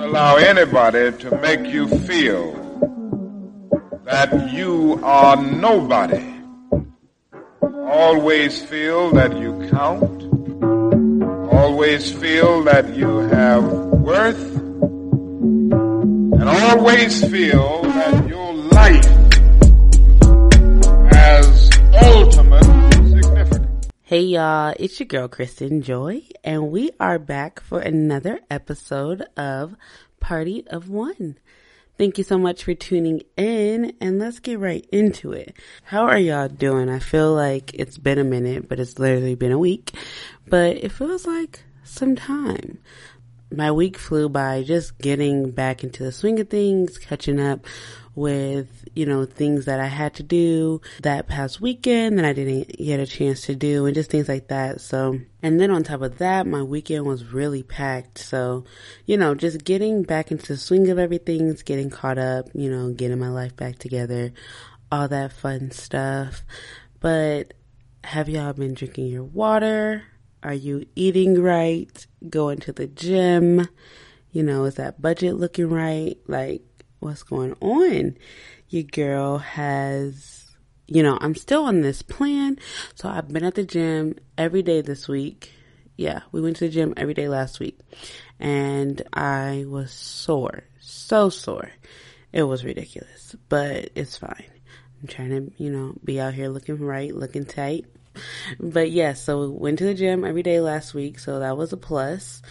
Don't allow anybody to make you feel that you are nobody. Always feel that you count. Always feel that you have worth. And always feel that your life has ultimate. Hey y'all, it's your girl Kristin Joy, and we are back for another episode of Party of One. Thank you so much for tuning in, and let's get right into it. How are y'all doing? I feel like it's been a minute, but it's literally been a week, but it feels like some time my week flew by just getting back into the swing of things, catching up with, you know, things that I had to do that past weekend that I didn't get a chance to do and just things like that. So, and then on top of that, my weekend was really packed. So, you know, just getting back into the swing of everything, getting caught up, you know, getting my life back together, all that fun stuff. But have y'all been drinking your water? Are you eating right? Going to the gym? You know, is that budget looking right? Like, what's going on? Your girl has, you know, I'm still on this plan. So I've been at the gym every day this week. Yeah, we went to the gym every day last week. And I was sore. So sore. It was ridiculous, but it's fine. I'm trying to, you know, be out here looking right, looking tight but yes, yeah, so went to the gym every day last week, so that was a plus.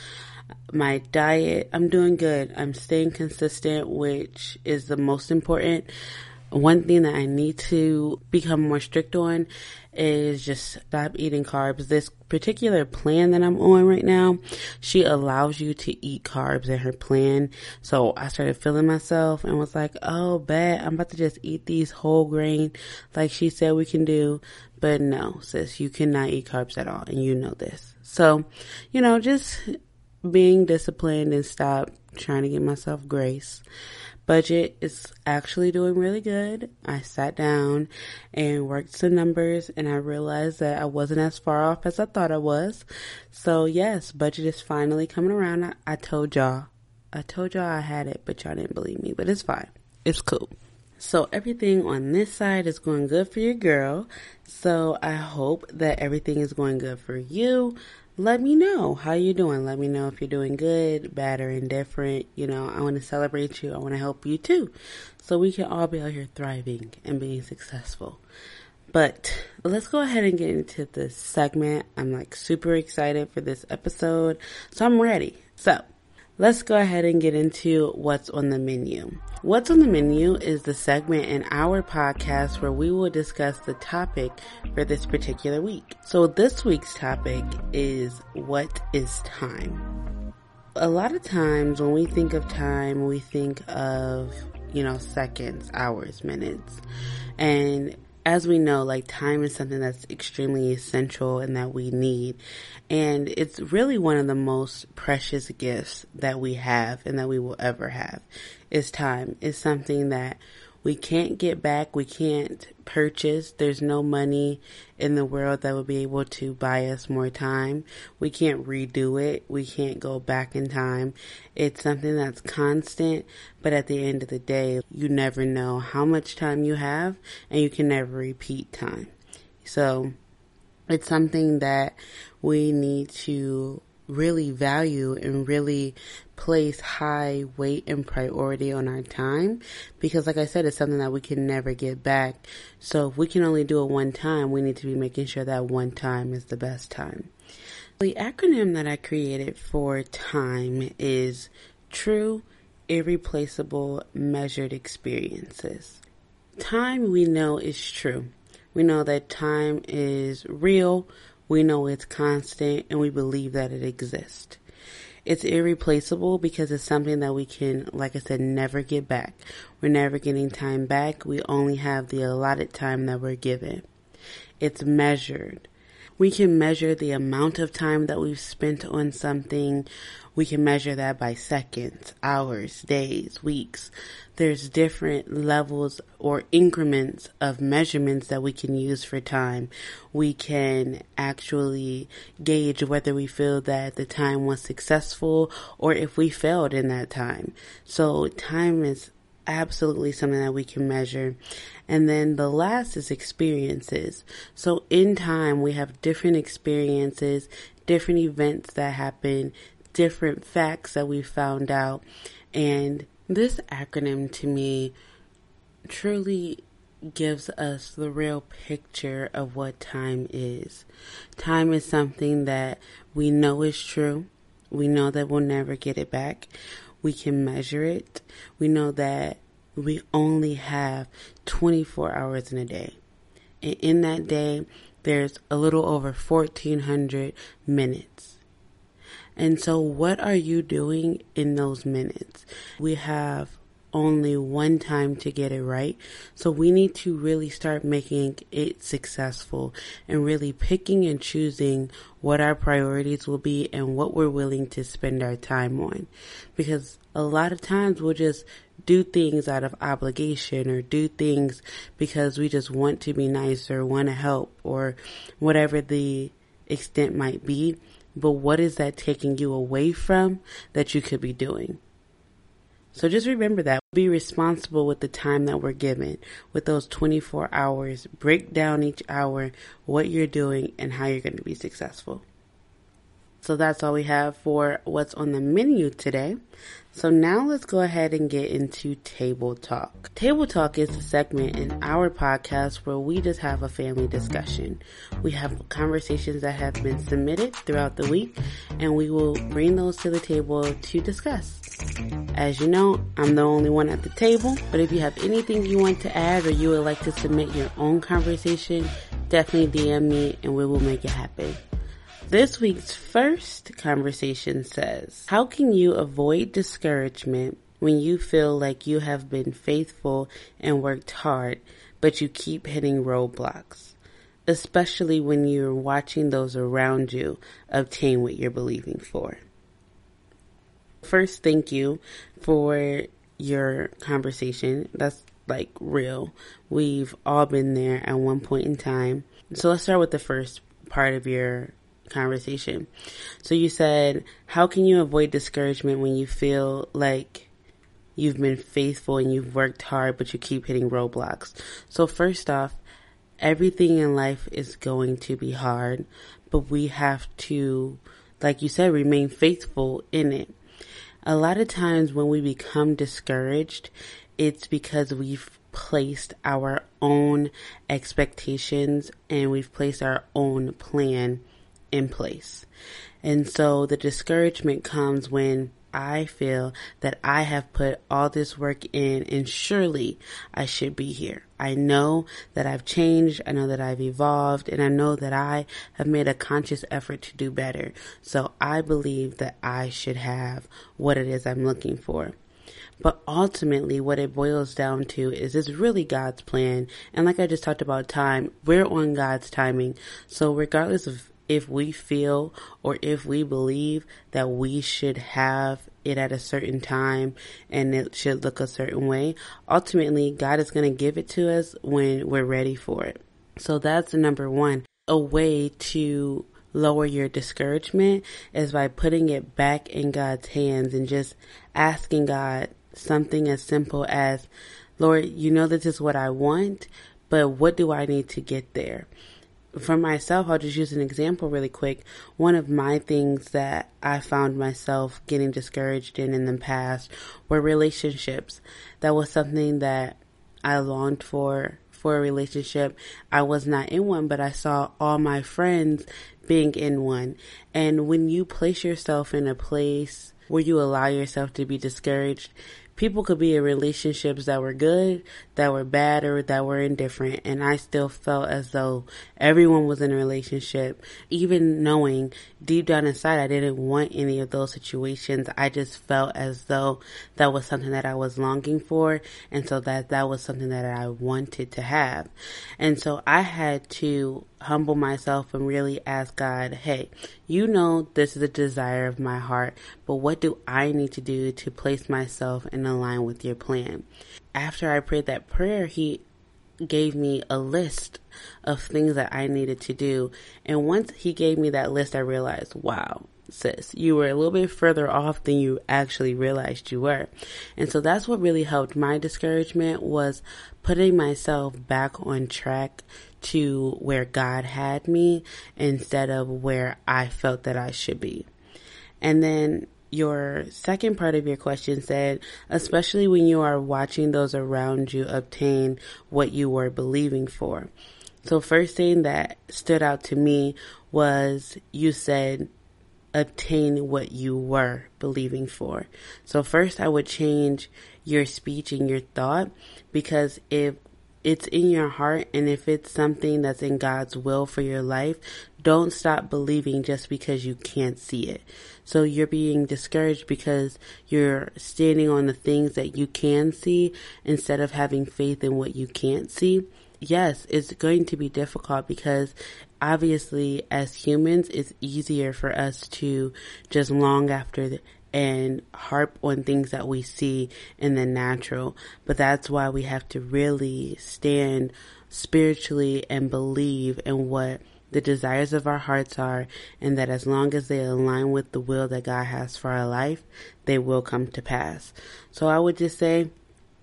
My diet, I'm doing good. I'm staying consistent, which is the most important. One thing that I need to become more strict on is just stop eating carbs. This particular plan that I'm on right now, she allows you to eat carbs in her plan. So I started feeling myself and was like, oh, bet I'm about to just eat these whole grain like she said we can do. But no, sis, you cannot eat carbs at all, and you know this. So, you know, just being disciplined and stop trying to give myself grace. Budget is actually doing really good. I sat down and worked some numbers and I realized that I wasn't as far off as I thought I was. So yes, budget is finally coming around. I, I told y'all. I told y'all I had it, but y'all didn't believe me, but it's fine. It's cool. So everything on this side is going good for your girl. So I hope that everything is going good for you. Let me know how you're doing. Let me know if you're doing good, bad, or indifferent. You know, I want to celebrate you. I want to help you too. So we can all be out here thriving and being successful. But let's go ahead and get into this segment. I'm like super excited for this episode. So I'm ready. So let's go ahead and get into what's on the menu. What's on the menu is the segment in our podcast where we will discuss the topic for this particular week. So this week's topic is what is time? A lot of times when we think of time, we think of, you know, seconds, hours, minutes. And as we know, like time is something that's extremely essential and that we need. And it's really one of the most precious gifts that we have and that we will ever have is time. It's something that we can't get back. We can't purchase. There's no money in the world that would be able to buy us more time. We can't redo it. We can't go back in time. It's something that's constant, but at the end of the day, you never know how much time you have and you can never repeat time. So it's something that we need to really value and really place high weight and priority on our time because like I said it's something that we can never get back. So if we can only do it one time, we need to be making sure that one time is the best time. The acronym that I created for time is true, irreplaceable, measured experiences. Time we know is true. We know that time is real, we know it's constant and we believe that it exists. It's irreplaceable because it's something that we can, like I said, never get back. We're never getting time back. We only have the allotted time that we're given. It's measured. We can measure the amount of time that we've spent on something. we can measure that by seconds, hours, days, weeks. There's different levels or increments of measurements that we can use for time. We can actually gauge whether we feel that the time was successful or if we failed in that time. So time is absolutely something that we can measure. And then the last is experiences. So in time, we have different experiences, different events that happen, different facts that we found out. And this acronym to me truly gives us the real picture of what time is. Time is something that we know is true. We know that we'll never get it back. We can measure it. We know that we only have 24 hours in a day. And in that day, there's a little over 1400 minutes. And so, what are you doing in those minutes? We have only one time to get it right. So we need to really start making it successful and really picking and choosing what our priorities will be and what we're willing to spend our time on. Because a lot of times we'll just do things out of obligation or do things because we just want to be nice or want to help or whatever the extent might be. But what is that taking you away from that you could be doing? So just remember that. Be responsible with the time that we're given, with those 24 hours. Break down each hour, what you're doing, and how you're going to be successful. So that's all we have for what's on the menu today. So now let's go ahead and get into Table Talk. Table Talk is a segment in our podcast where we just have a family discussion. We have conversations that have been submitted throughout the week and we will bring those to the table to discuss. As you know, I'm the only one at the table, but if you have anything you want to add or you would like to submit your own conversation, definitely DM me and we will make it happen. This week's first conversation says, How can you avoid discouragement when you feel like you have been faithful and worked hard, but you keep hitting roadblocks? Especially when you're watching those around you obtain what you're believing for. First, thank you for your conversation. That's like real. We've all been there at one point in time. So let's start with the first part of your conversation. So you said, how can you avoid discouragement when you feel like you've been faithful and you've worked hard, but you keep hitting roadblocks? So first off, everything in life is going to be hard, but we have to, like you said, remain faithful in it. A lot of times when we become discouraged, it's because we've placed our own expectations and we've placed our own plan in place. And so the discouragement comes when I feel that I have put all this work in and surely I should be here. I know that I've changed. I know that I've evolved and I know that I have made a conscious effort to do better. So I believe that I should have what it is I'm looking for. But ultimately, what it boils down to is it's really God's plan. And like I just talked about time, we're on God's timing. So regardless of if we feel or if we believe that we should have it at a certain time and it should look a certain way, ultimately God is going to give it to us when we're ready for it. So that's number one. A way to lower your discouragement is by putting it back in God's hands and just asking God something as simple as, Lord, you know this is what I want, but what do I need to get there? For myself, I'll just use an example really quick. One of my things that I found myself getting discouraged in in the past were relationships. That was something that I longed for for a relationship. I was not in one, but I saw all my friends being in one. And when you place yourself in a place where you allow yourself to be discouraged, people could be in relationships that were good, that were bad, or that were indifferent. And I still felt as though everyone was in a relationship, even knowing deep down inside I didn't want any of those situations. I just felt as though that was something that I was longing for. And so that that was something that I wanted to have. And so I had to humble myself and really ask God, hey, you know this is a desire of my heart, but what do I need to do to place myself in line with your plan? After I prayed that prayer, He gave me a list of things that I needed to do. And once He gave me that list, I realized, wow, you were a little bit further off than you actually realized you were. And so that's what really helped my discouragement was putting myself back on track to where God had me instead of where I felt that I should be. And then your second part of your question said, especially when you are watching those around you obtain what you were believing for. So first thing that stood out to me was you said obtain what you were believing for. So first I would change your speech and your thought because if it's in your heart and if it's something that's in God's will for your life, don't stop believing just because you can't see it. So you're being discouraged because you're standing on the things that you can see instead of having faith in what you can't see. Yes, it's going to be difficult because obviously as humans, it's easier for us to just long after and harp on things that we see in the natural. But that's why we have to really stand spiritually and believe in what the desires of our hearts are, and that as long as they align with the will that God has for our life, they will come to pass. So I would just say,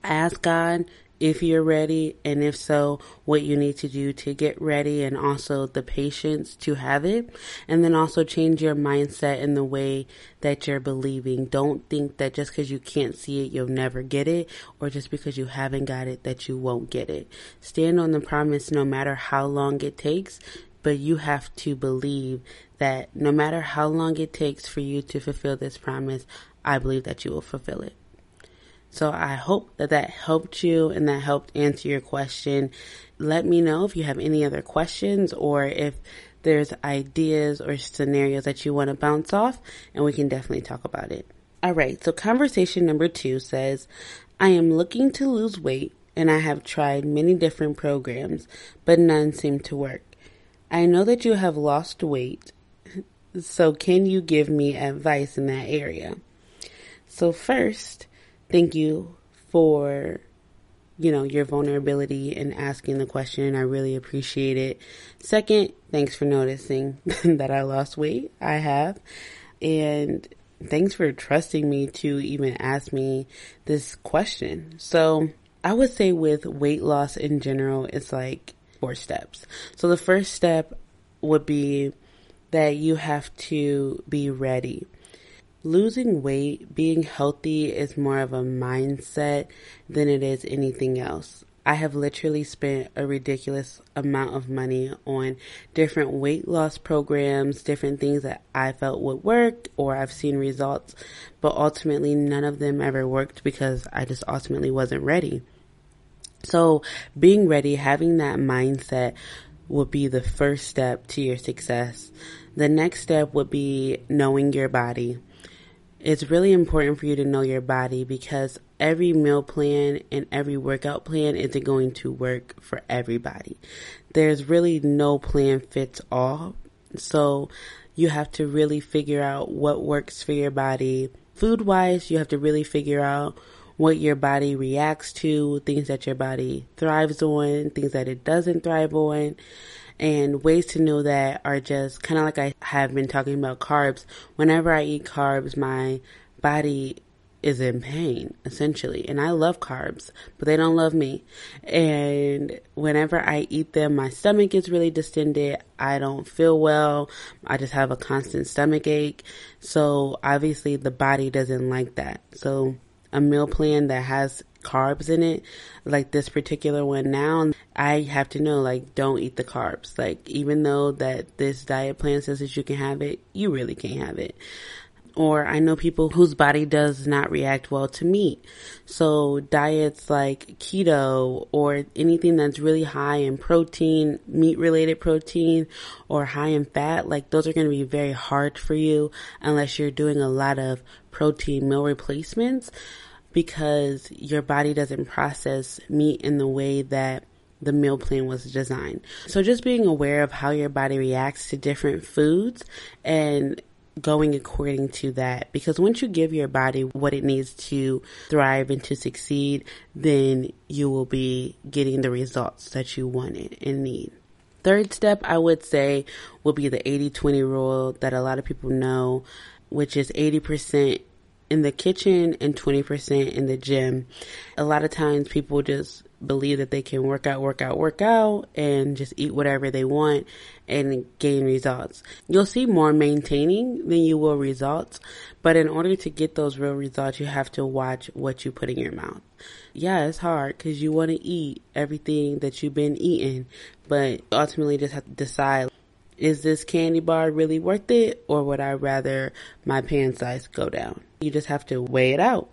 ask God if you're ready, and if so, what you need to do to get ready, and also the patience to have it. And then also change your mindset in the way that you're believing. Don't think that just because you can't see it, you'll never get it, or just because you haven't got it, that you won't get it. Stand on the promise no matter how long it takes, but you have to believe that no matter how long it takes for you to fulfill this promise, I believe that you will fulfill it. So I hope that that helped you and that helped answer your question. Let me know if you have any other questions or if there's ideas or scenarios that you want to bounce off and we can definitely talk about it. All right. So conversation number two says, I am looking to lose weight and I have tried many different programs, but none seem to work. I know that you have lost weight. So can you give me advice in that area? So first, thank you for you know your vulnerability and asking the question. I really appreciate it. Second thanks for noticing that i lost weight. I have. And thanks for trusting me to even ask me this question. So i would say with weight loss in general it's like four steps. So the first step would be that you have to be ready losing weight, being healthy is more of a mindset than it is anything else. I have literally spent a ridiculous amount of money on different weight loss programs, different things that I felt would work or I've seen results, but ultimately none of them ever worked because I just ultimately wasn't ready. So being ready, having that mindset would be the first step to your success. The next step would be knowing your body it's really important for you to know your body because every meal plan and every workout plan isn't going to work for everybody. There's really no plan fits all. So you have to really figure out what works for your body. Food wise, you have to really figure out what your body reacts to, things that your body thrives on, things that it doesn't thrive on. And ways to know that are just kind of like I have been talking about carbs. Whenever I eat carbs, my body is in pain essentially and I love carbs but they don't love me. And whenever I eat them my stomach gets really distended. I don't feel well. I just have a constant stomach ache. So obviously the body doesn't like that. So a meal plan that has carbs in it, like this particular one now, I have to know, like, don't eat the carbs. Like, even though that this diet plan says that you can have it, you really can't have it. Or I know people whose body does not react well to meat. So diets like keto or anything that's really high in protein, meat related protein or high in fat, like those are going to be very hard for you unless you're doing a lot of protein meal replacements because your body doesn't process meat in the way that the meal plan was designed. So just being aware of how your body reacts to different foods and going according to that because once you give your body what it needs to thrive and to succeed, then you will be getting the results that you wanted and need. Third step, I would say, will be the 80 20 rule that a lot of people know, which is 80% in the kitchen and 20% in the gym. A lot of times people just believe that they can work out, work out, work out and just eat whatever they want and gain results. You'll see more maintaining than you will results, but in order to get those real results, you have to watch what you put in your mouth. Yeah, it's hard because you want to eat everything that you've been eating, but ultimately just have to decide is this candy bar really worth it or would I rather my pan size go down? You just have to weigh it out.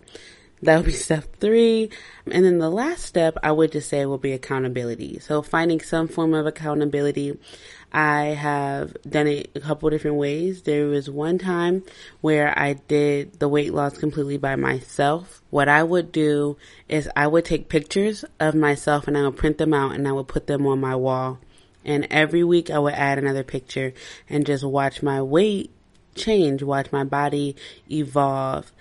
That would be step three. And then the last step I would just say will be accountability. So finding some form of accountability. I have done it a couple different ways. There was one time where I did the weight loss completely by myself. What I would do is I would take pictures of myself and I would print them out and I would put them on my wall. And every week I would add another picture and just watch my weight change, watch my body evolve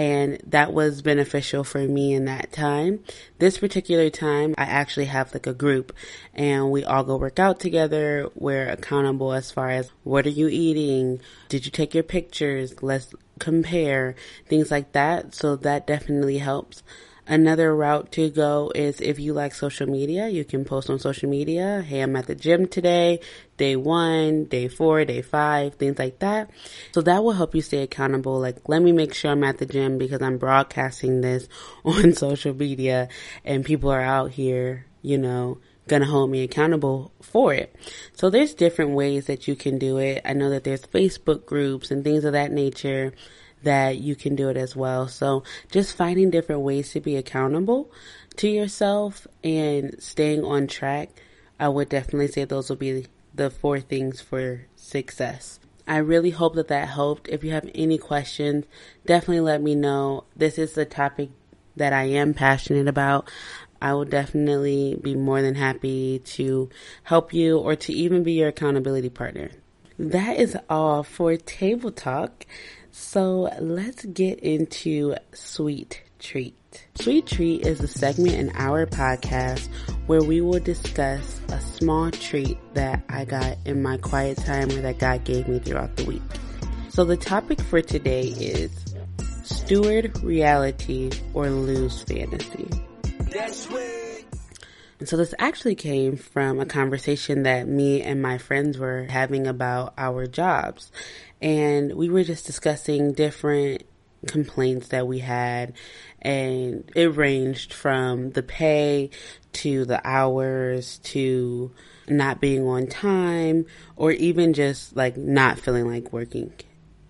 and that was beneficial for me in that time. This particular time, I actually have like a group and we all go work out together. We're accountable as far as what are you eating? Did you take your pictures? Let's compare things like that. So that definitely helps. Another route to go is if you like social media, you can post on social media. Hey, I'm at the gym today, day one, day four, day five, things like that. So that will help you stay accountable. Like, let me make sure I'm at the gym because I'm broadcasting this on social media and people are out here, you know, gonna hold me accountable for it. So there's different ways that you can do it. I know that there's Facebook groups and things of that nature that you can do it as well. So just finding different ways to be accountable to yourself and staying on track. I would definitely say those will be the four things for success. I really hope that that helped. If you have any questions, definitely let me know. This is a topic that I am passionate about. I will definitely be more than happy to help you or to even be your accountability partner. That is all for Table Talk. So let's get into Sweet Treat. Sweet Treat is a segment in our podcast where we will discuss a small treat that I got in my quiet time or that God gave me throughout the week. So the topic for today is steward reality or lose fantasy. So this actually came from a conversation that me and my friends were having about our jobs. And we were just discussing different complaints that we had. And it ranged from the pay to the hours to not being on time or even just like not feeling like working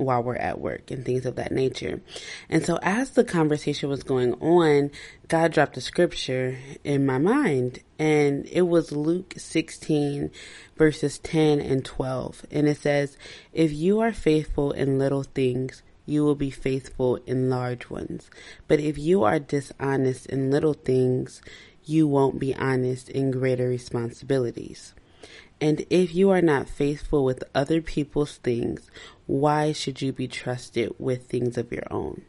while we're at work and things of that nature. And so as the conversation was going on, God dropped a scripture in my mind and it was Luke 16 verses 10 and 12. And it says, if you are faithful in little things, you will be faithful in large ones. But if you are dishonest in little things, you won't be honest in greater responsibilities. And if you are not faithful with other people's things, why should you be trusted with things of your own?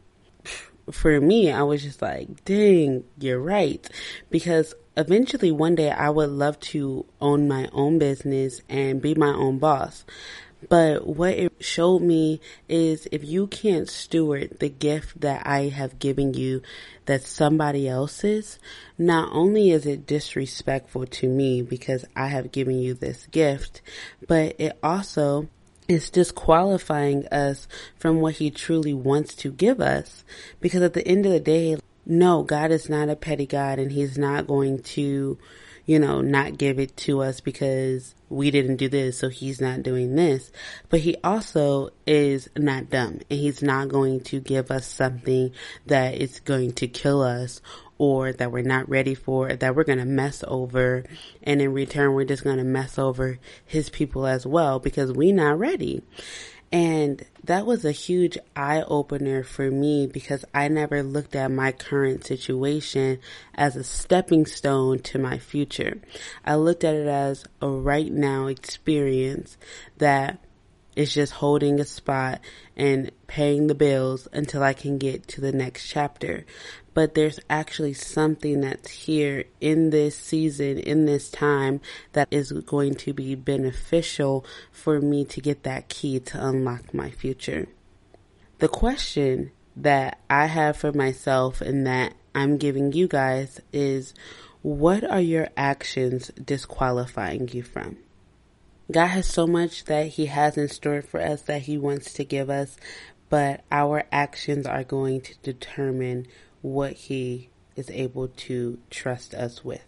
For me, I was just like, dang, you're right. Because eventually one day I would love to own my own business and be my own boss. But what it showed me is if you can't steward the gift that I have given you that's somebody else's, not only is it disrespectful to me because I have given you this gift, but it also is disqualifying us from what he truly wants to give us. Because at the end of the day, no, God is not a petty God and he's not going to you know, not give it to us because we didn't do this, so he's not doing this. But he also is not dumb and he's not going to give us something that is going to kill us or that we're not ready for, that we're going to mess over. And in return, we're just going to mess over his people as well because we're not ready. And that was a huge eye opener for me because I never looked at my current situation as a stepping stone to my future. I looked at it as a right now experience that is just holding a spot and paying the bills until I can get to the next chapter but there's actually something that's here in this season, in this time, that is going to be beneficial for me to get that key to unlock my future. The question that I have for myself and that I'm giving you guys is what are your actions disqualifying you from? God has so much that He has in store for us that He wants to give us, but our actions are going to determine what He is able to trust us with.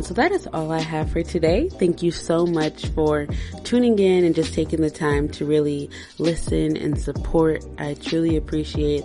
So that is all I have for today. Thank you so much for tuning in and just taking the time to really listen and support. I truly appreciate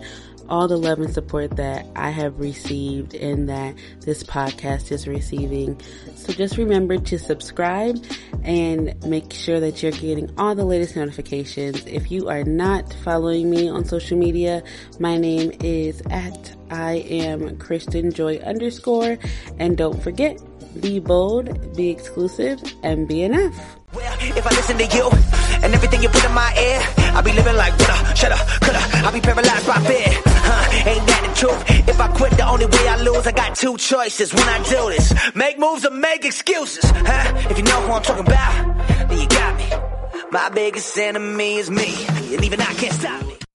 all the love and support that I have received and that this podcast is receiving. So just remember to subscribe and make sure that you're getting all the latest notifications. If you are not following me on social media, my name is at I am Kristin Joy underscore. And don't forget, be bold, be exclusive, and be enough. Well, if I listen to you and everything you put in my ear, I'll be living like woulda, shoulda, coulda. I'll be paralyzed by fear. Huh, ain't that the truth? If I quit, the only way I lose, I got two choices when I do this. Make moves or make excuses. Huh? If you know who I'm talking about, then you got me. My biggest enemy is me, and even I can't stop me.